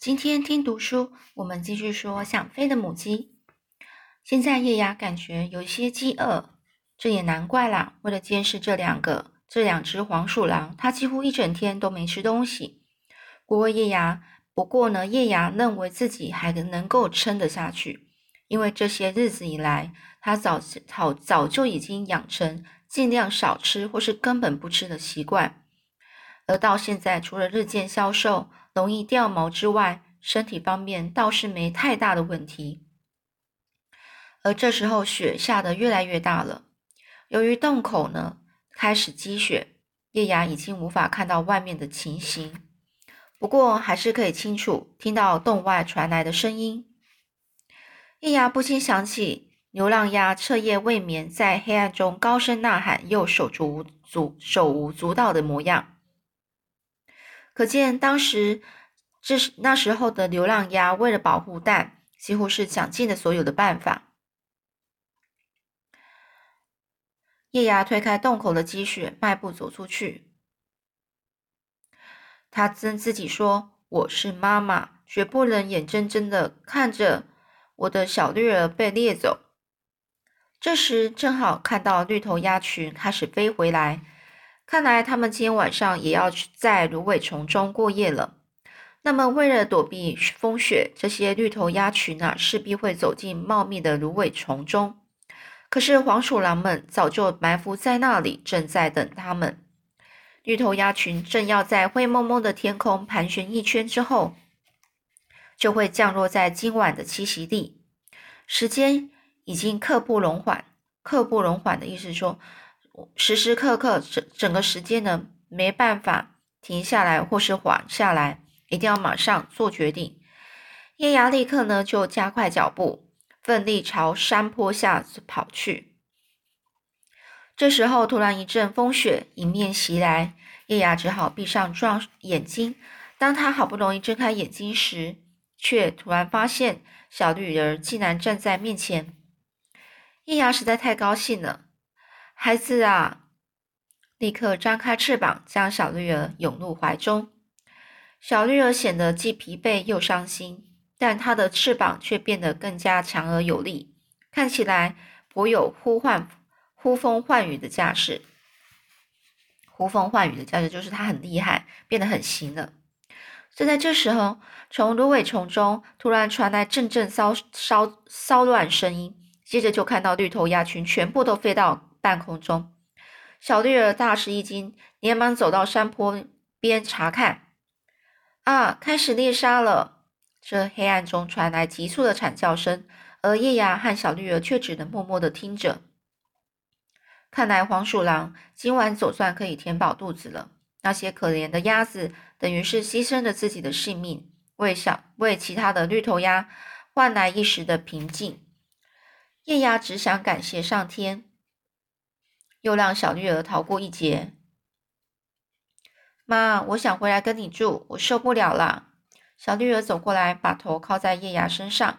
今天听读书，我们继续说想飞的母鸡。现在叶芽感觉有些饥饿，这也难怪啦。为了监视这两个这两只黄鼠狼，它几乎一整天都没吃东西。不过叶芽，不过呢，叶芽认为自己还能够撑得下去，因为这些日子以来，它早早早就已经养成尽量少吃或是根本不吃的习惯。而到现在，除了日渐消瘦、容易掉毛之外，身体方面倒是没太大的问题。而这时候雪下得越来越大了，由于洞口呢开始积雪，叶芽已经无法看到外面的情形，不过还是可以清楚听到洞外传来的声音。叶芽不禁想起流浪鸭彻夜未眠，在黑暗中高声呐喊，又手足无足手无足蹈的模样。可见当时，这是那时候的流浪鸭为了保护蛋，几乎是想尽了所有的办法。叶芽推开洞口的积雪，迈步走出去。他跟自己说：“我是妈妈，绝不能眼睁睁的看着我的小绿儿被猎走。”这时正好看到绿头鸭群开始飞回来。看来他们今天晚上也要在芦苇丛中过夜了。那么，为了躲避风雪，这些绿头鸭群啊，势必会走进茂密的芦苇丛中。可是，黄鼠狼们早就埋伏在那里，正在等他们。绿头鸭群正要在灰蒙蒙的天空盘旋一圈之后，就会降落在今晚的栖息地。时间已经刻不容缓，刻不容缓的意思说。时时刻刻，整整个时间呢，没办法停下来或是缓下来，一定要马上做决定。叶芽立刻呢就加快脚步，奋力朝山坡下跑去。这时候，突然一阵风雪迎面袭来，叶芽只好闭上双眼睛。当他好不容易睁开眼睛时，却突然发现小绿人竟然站在面前。叶芽实在太高兴了。孩子啊！立刻张开翅膀，将小绿儿拥入怀中。小绿儿显得既疲惫又伤心，但它的翅膀却变得更加强而有力，看起来颇有呼唤、呼风唤雨的架势。呼风唤雨的架势就是它很厉害，变得很行了。就在这时候，从芦苇丛中突然传来阵阵骚骚骚乱声音，接着就看到绿头鸭群全部都飞到。半空中，小绿儿大吃一惊，连忙走到山坡边查看。啊，开始猎杀了！这黑暗中传来急促的惨叫声，而叶芽和小绿儿却只能默默的听着。看来黄鼠狼今晚总算可以填饱肚子了。那些可怜的鸭子，等于是牺牲了自己的性命，为小为其他的绿头鸭换来一时的平静。叶芽只想感谢上天。又让小绿儿逃过一劫。妈，我想回来跟你住，我受不了了。小绿儿走过来，把头靠在叶芽身上。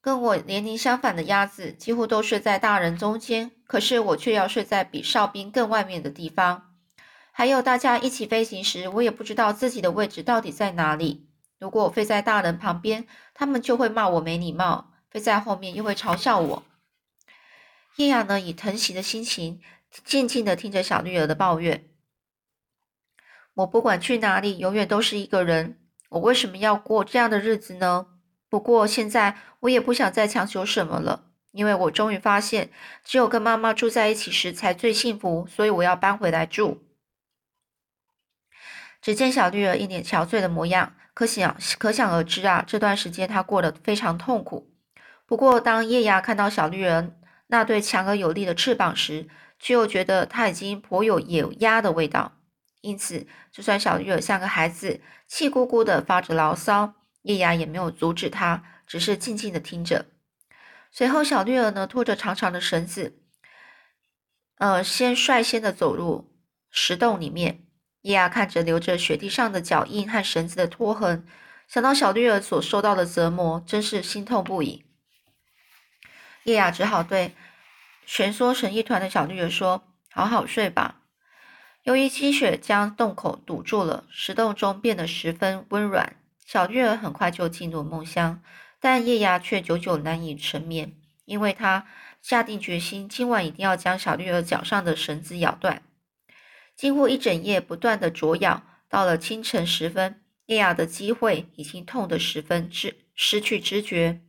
跟我年龄相反的鸭子几乎都睡在大人中间，可是我却要睡在比哨兵更外面的地方。还有，大家一起飞行时，我也不知道自己的位置到底在哪里。如果我飞在大人旁边，他们就会骂我没礼貌；飞在后面，又会嘲笑我。叶雅呢，以疼惜的心情，静静的听着小绿儿的抱怨。我不管去哪里，永远都是一个人。我为什么要过这样的日子呢？不过现在我也不想再强求什么了，因为我终于发现，只有跟妈妈住在一起时才最幸福，所以我要搬回来住。只见小绿儿一脸憔悴的模样，可想可想而知啊，这段时间她过得非常痛苦。不过当叶芽看到小绿儿，那对强而有力的翅膀时，却又觉得它已经颇有野鸭的味道。因此，就算小绿儿像个孩子，气鼓鼓的发着牢骚，叶芽也没有阻止他，只是静静的听着。随后，小绿儿呢拖着长长的绳子，呃，先率先的走入石洞里面。叶芽看着留着雪地上的脚印和绳子的拖痕，想到小绿儿所受到的折磨，真是心痛不已。叶雅只好对蜷缩成一团的小绿儿说：“好好睡吧。”由于积雪将洞口堵住了，石洞中变得十分温暖，小绿儿很快就进入梦乡，但叶雅却久久难以成眠，因为她下定决心，今晚一定要将小绿儿脚上的绳子咬断。经过一整夜不断的啄咬，到了清晨时分，叶雅的机会已经痛得十分知失去知觉，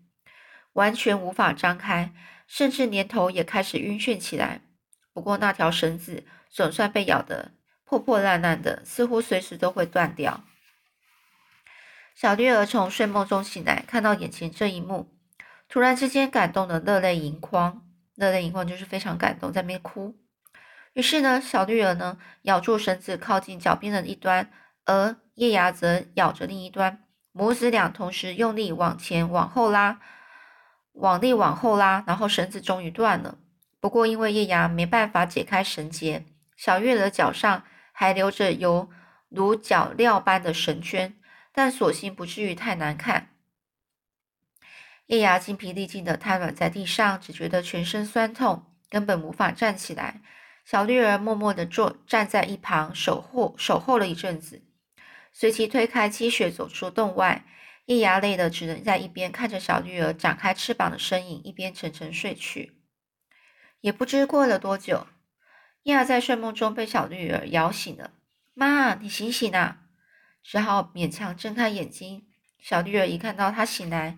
完全无法张开，甚至连头也开始晕眩起来。不过那条绳子总算被咬得破破烂烂的，似乎随时都会断掉。小绿儿从睡梦中醒来，看到眼前这一幕，突然之间感动的热泪盈眶。热泪盈眶就是非常感动，在那边哭。于是呢，小绿儿呢咬住绳子，靠近脚边的一端，而叶芽则咬着另一端，母子俩同时用力往前往后拉，往力往后拉，然后绳子终于断了。不过因为叶芽没办法解开绳结，小月儿脚上还留着有如脚镣般的绳圈。但索性不至于太难看。叶芽精疲力尽的瘫软在地上，只觉得全身酸痛，根本无法站起来。小绿儿默默的坐站在一旁守护守候了一阵子，随即推开积雪走出洞外。叶芽累得只能在一边看着小绿儿展开翅膀的身影，一边沉沉睡去。也不知过了多久，叶芽在睡梦中被小绿儿摇醒了。妈，你醒醒啊！只好勉强睁开眼睛。小绿儿一看到他醒来，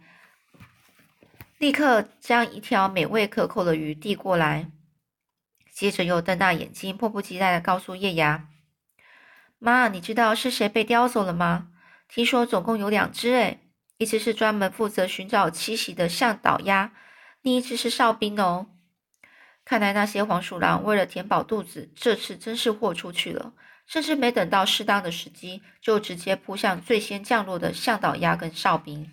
立刻将一条美味可口的鱼递过来，接着又瞪大眼睛，迫不及待的告诉叶芽：“妈，你知道是谁被叼走了吗？听说总共有两只，诶，一只是专门负责寻找栖息的向导鸭，另一只是哨兵哦。看来那些黄鼠狼为了填饱肚子，这次真是豁出去了。”甚至没等到适当的时机，就直接扑向最先降落的向导鸭跟哨兵。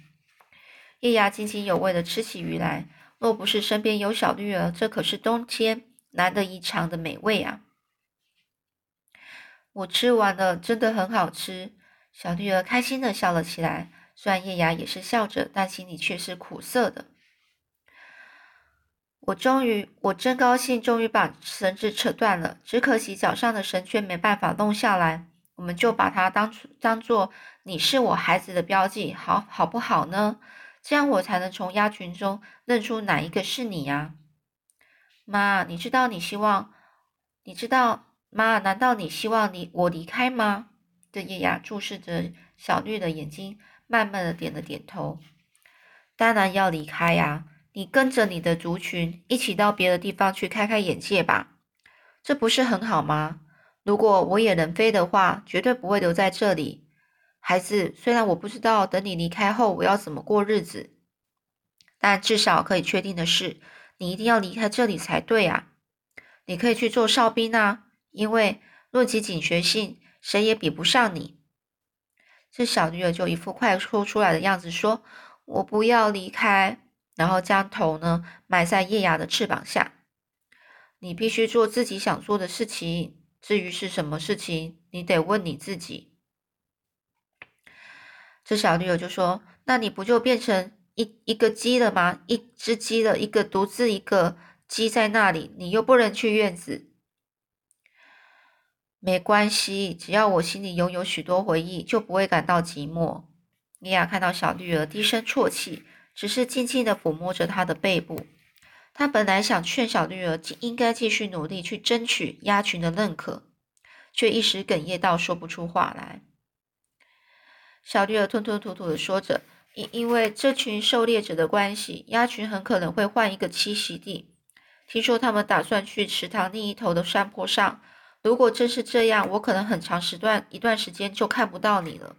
叶芽津津有味的吃起鱼来，若不是身边有小绿儿，这可是冬天难得一尝的美味啊！我吃完了，真的很好吃。小绿儿开心的笑了起来，虽然叶芽也是笑着，但心里却是苦涩的。我终于，我真高兴，终于把绳子扯断了。只可惜脚上的绳圈没办法弄下来。我们就把它当当做你是我孩子的标记，好好不好呢？这样我才能从鸭群中认出哪一个是你呀。妈，你知道你希望，你知道妈？难道你希望你我离开吗？这叶芽注视着小绿的眼睛，慢慢的点了点头。当然要离开呀。你跟着你的族群一起到别的地方去开开眼界吧，这不是很好吗？如果我也能飞的话，绝对不会留在这里。孩子，虽然我不知道等你离开后我要怎么过日子，但至少可以确定的是，你一定要离开这里才对啊！你可以去做哨兵啊，因为论及警觉性，谁也比不上你。这小女友就一副快哭出来的样子，说：“我不要离开。”然后将头呢埋在叶芽的翅膀下。你必须做自己想做的事情，至于是什么事情，你得问你自己。这小女友就说：“那你不就变成一一个鸡了吗？一只鸡了，一个独自一个鸡在那里，你又不能去院子。没关系，只要我心里拥有许多回忆，就不会感到寂寞。”尼亚看到小绿儿低声啜泣。只是静静的抚摸着他的背部。他本来想劝小绿儿应该继续努力去争取鸭群的认可，却一时哽咽到说不出话来。小绿儿吞吞吐吐的说着：“因因为这群狩猎者的关系，鸭群很可能会换一个栖息地。听说他们打算去池塘另一头的山坡上。如果真是这样，我可能很长时段一段时间就看不到你了。”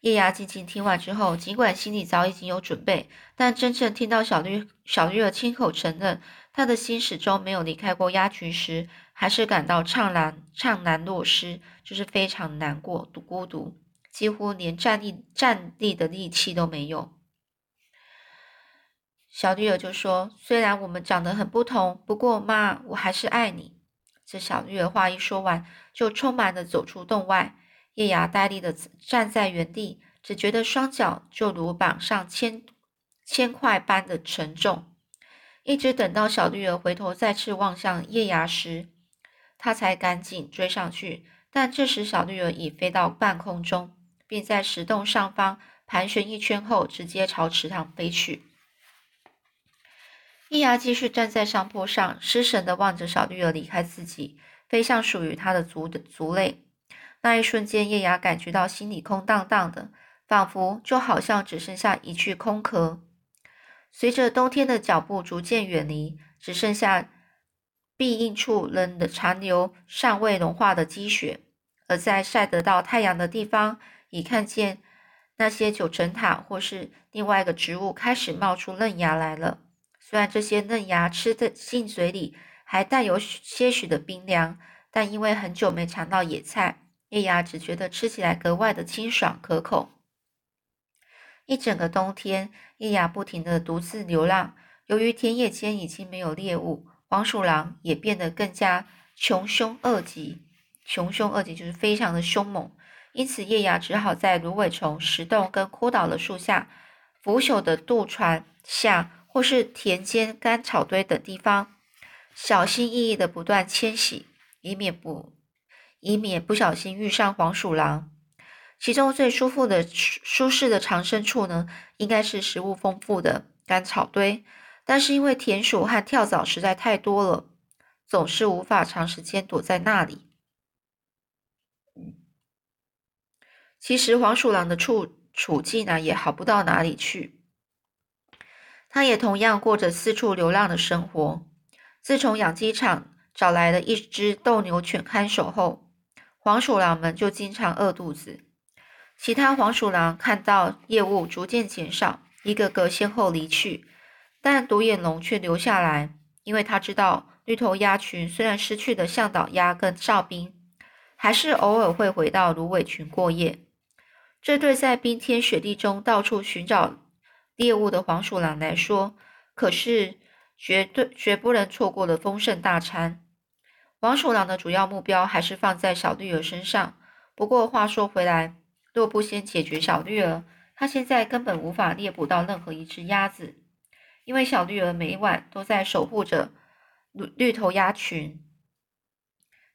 叶芽静静听完之后，尽管心里早已经有准备，但真正听到小绿小绿儿亲口承认他的心始终没有离开过鸭群时，还是感到怅然怅然若失，就是非常难过、孤独，几乎连站立站立的力气都没有。小绿儿就说：“虽然我们长得很不同，不过妈，我还是爱你。”这小绿儿话一说完，就匆忙的走出洞外。叶芽呆立的站在原地，只觉得双脚就如绑上铅铅块般的沉重。一直等到小绿儿回头再次望向叶芽时，他才赶紧追上去。但这时小绿儿已飞到半空中，并在石洞上方盘旋一圈后，直接朝池塘飞去。叶芽继续站在山坡上，失神的望着小绿儿离开自己，飞向属于它的族的族类。那一瞬间，叶芽感觉到心里空荡荡的，仿佛就好像只剩下一具空壳。随着冬天的脚步逐渐远离，只剩下壁印处仍的残留尚未融化的积雪，而在晒得到太阳的地方，已看见那些九层塔或是另外一个植物开始冒出嫩芽来了。虽然这些嫩芽吃的进嘴里还带有些许的冰凉，但因为很久没尝到野菜，叶芽只觉得吃起来格外的清爽可口。一整个冬天，叶芽不停的独自流浪。由于田野间已经没有猎物，黄鼠狼也变得更加穷凶恶极。穷凶恶极就是非常的凶猛，因此叶芽只好在芦苇丛、石洞跟枯倒的树下、腐朽的渡船下。或是田间干草堆等地方，小心翼翼的不断迁徙，以免不以免不小心遇上黄鼠狼。其中最舒服的舒适的藏身处呢，应该是食物丰富的干草堆。但是因为田鼠和跳蚤实在太多了，总是无法长时间躲在那里。其实黄鼠狼的处处境呢，也好不到哪里去。他也同样过着四处流浪的生活。自从养鸡场找来了一只斗牛犬看守后，黄鼠狼们就经常饿肚子。其他黄鼠狼看到业务逐渐减少，一个个先后离去，但独眼龙却留下来，因为他知道绿头鸭群虽然失去了向导鸭跟哨兵，还是偶尔会回到芦苇群过夜。这对在冰天雪地中到处寻找。猎物的黄鼠狼来说，可是绝对绝不能错过的丰盛大餐。黄鼠狼的主要目标还是放在小绿儿身上。不过话说回来，若不先解决小绿儿，他现在根本无法猎捕到任何一只鸭子，因为小绿儿每晚都在守护着绿头鸭群。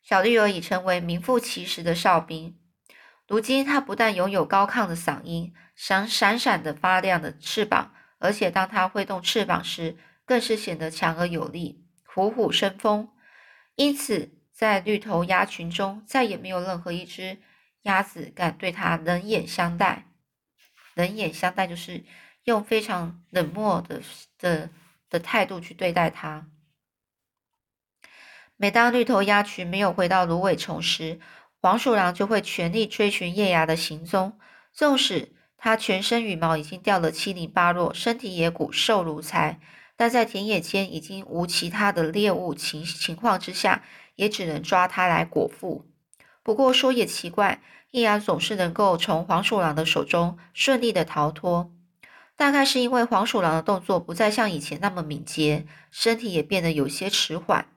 小绿儿已成为名副其实的哨兵。如今，它不但拥有高亢的嗓音、闪闪闪的发亮的翅膀，而且当它挥动翅膀时，更是显得强而有力，虎虎生风。因此，在绿头鸭群中，再也没有任何一只鸭子敢对它冷眼相待。冷眼相待就是用非常冷漠的的的态度去对待它。每当绿头鸭群没有回到芦苇丛时，黄鼠狼就会全力追寻叶芽的行踪，纵使它全身羽毛已经掉得七零八落，身体也骨瘦如柴，但在田野间已经无其他的猎物情情况之下，也只能抓它来果腹。不过说也奇怪，叶芽总是能够从黄鼠狼的手中顺利的逃脱，大概是因为黄鼠狼的动作不再像以前那么敏捷，身体也变得有些迟缓。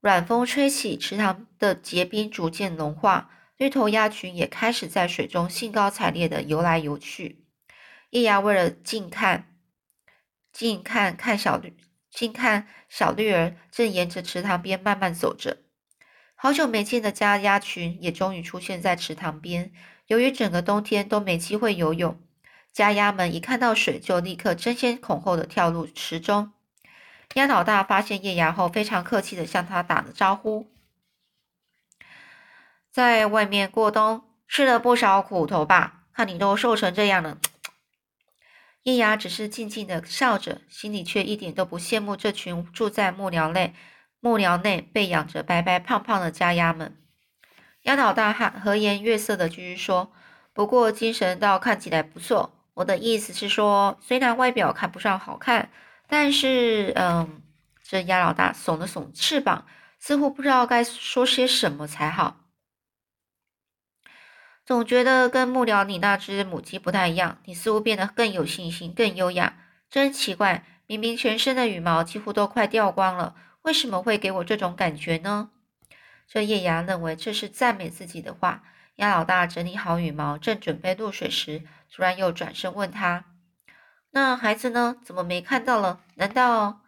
软风吹起，池塘的结冰逐渐融化，绿头鸭群也开始在水中兴高采烈地游来游去。叶芽为了近看，近看看小绿，近看小绿儿正沿着池塘边慢慢走着。好久没见的家鸭群也终于出现在池塘边。由于整个冬天都没机会游泳，家鸭们一看到水就立刻争先恐后的跳入池中。鸭老大发现叶芽后，非常客气的向他打了招呼。在外面过冬，吃了不少苦头吧？看你都瘦成这样了。叶芽只是静静的笑着，心里却一点都不羡慕这群住在木寮内、木寮内被养着白白胖胖的家鸭们。鸭老大和和颜悦色的继续说：“不过精神倒看起来不错。我的意思是说，虽然外表看不上好看。”但是，嗯，这鸭老大耸了耸翅膀，似乎不知道该说些什么才好。总觉得跟木鸟你那只母鸡不太一样，你似乎变得更有信心、更优雅。真奇怪，明明全身的羽毛几乎都快掉光了，为什么会给我这种感觉呢？这叶芽认为这是赞美自己的话。鸭老大整理好羽毛，正准备入水时，突然又转身问他。那孩子呢？怎么没看到了？难道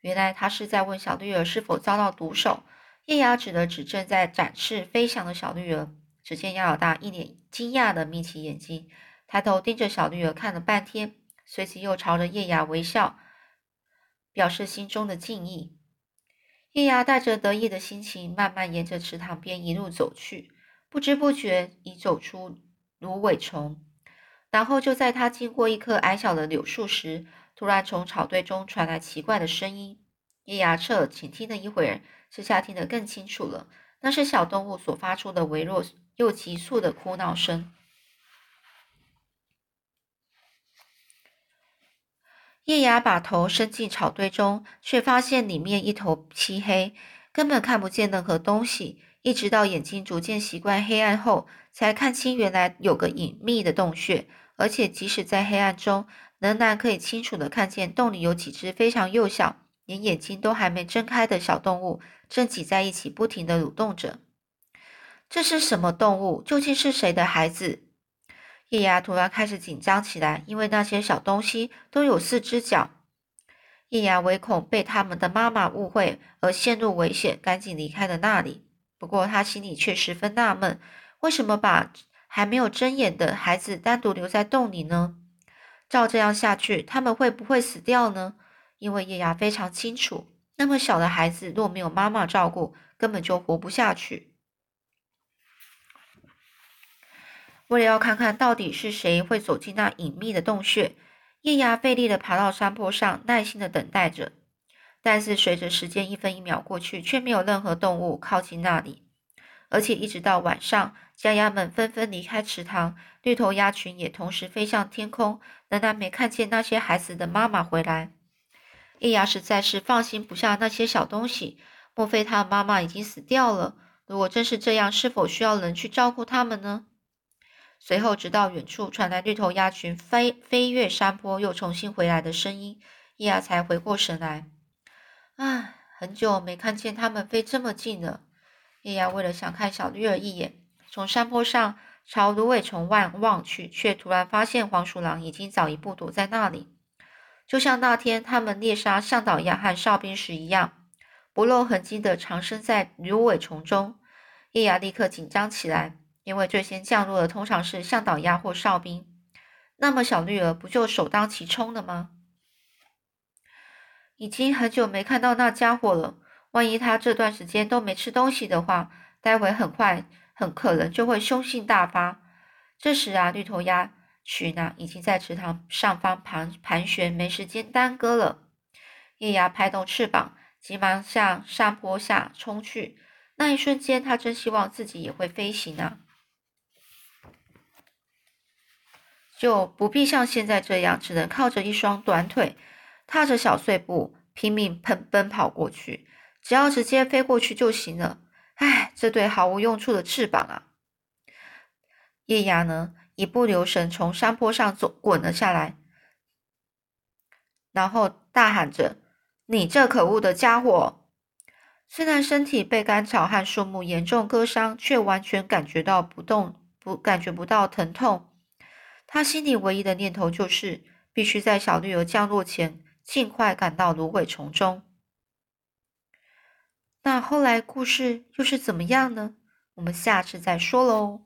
原来他是在问小绿儿是否遭到毒手？叶芽指了指正在展翅飞翔的小绿儿，只见鸭老大一脸惊讶的眯起眼睛，抬头盯着小绿儿看了半天，随即又朝着叶芽微笑，表示心中的敬意。叶芽带着得意的心情，慢慢沿着池塘边一路走去，不知不觉已走出芦苇丛。然后就在他经过一棵矮小的柳树时，突然从草堆中传来奇怪的声音。叶芽侧倾听了一会儿，这下听得更清楚了，那是小动物所发出的微弱又急促的哭闹声。叶芽把头伸进草堆中，却发现里面一头漆黑，根本看不见任何东西。一直到眼睛逐渐习惯黑暗后，才看清原来有个隐秘的洞穴，而且即使在黑暗中，仍然可以清楚的看见洞里有几只非常幼小、连眼睛都还没睁开的小动物，正挤在一起，不停的蠕动着。这是什么动物？究竟是谁的孩子？叶芽突然开始紧张起来，因为那些小东西都有四只脚。叶芽唯恐被他们的妈妈误会而陷入危险，赶紧离开了那里。不过他心里却十分纳闷：为什么把还没有睁眼的孩子单独留在洞里呢？照这样下去，他们会不会死掉呢？因为叶芽非常清楚，那么小的孩子若没有妈妈照顾，根本就活不下去。为了要看看到底是谁会走进那隐秘的洞穴，叶芽费力的爬到山坡上，耐心的等待着。但是随着时间一分一秒过去，却没有任何动物靠近那里。而且一直到晚上，家鸭们纷纷离开池塘，绿头鸭群也同时飞向天空，仍然没看见那些孩子的妈妈回来。叶芽实在是放心不下那些小东西，莫非他的妈妈已经死掉了？如果真是这样，是否需要人去照顾他们呢？随后，直到远处传来绿头鸭群飞飞越山坡又重新回来的声音，叶芽才回过神来。唉，很久没看见它们飞这么近了。叶芽为了想看小绿儿一眼，从山坡上朝芦苇丛外望去，却突然发现黄鼠狼已经早一步躲在那里，就像那天他们猎杀向导鸭和哨兵时一样，不露痕迹的藏身在芦苇丛中。叶芽立刻紧张起来。因为最先降落的通常是向导鸭或哨兵，那么小绿儿不就首当其冲了吗？已经很久没看到那家伙了，万一他这段时间都没吃东西的话，待会很快很可能就会凶性大发。这时啊，绿头鸭群呢已经在池塘上方盘盘旋，没时间耽搁了。叶芽拍动翅膀，急忙向山坡下冲去。那一瞬间，他真希望自己也会飞行啊！就不必像现在这样，只能靠着一双短腿，踏着小碎步拼命奔奔跑过去。只要直接飞过去就行了。唉，这对毫无用处的翅膀啊！叶芽呢，一不留神从山坡上走滚了下来，然后大喊着：“你这可恶的家伙！”虽然身体被干草和树木严重割伤，却完全感觉到不动，不感觉不到疼痛。他心里唯一的念头就是，必须在小绿儿降落前尽快赶到芦苇丛中。那后来故事又是怎么样呢？我们下次再说喽。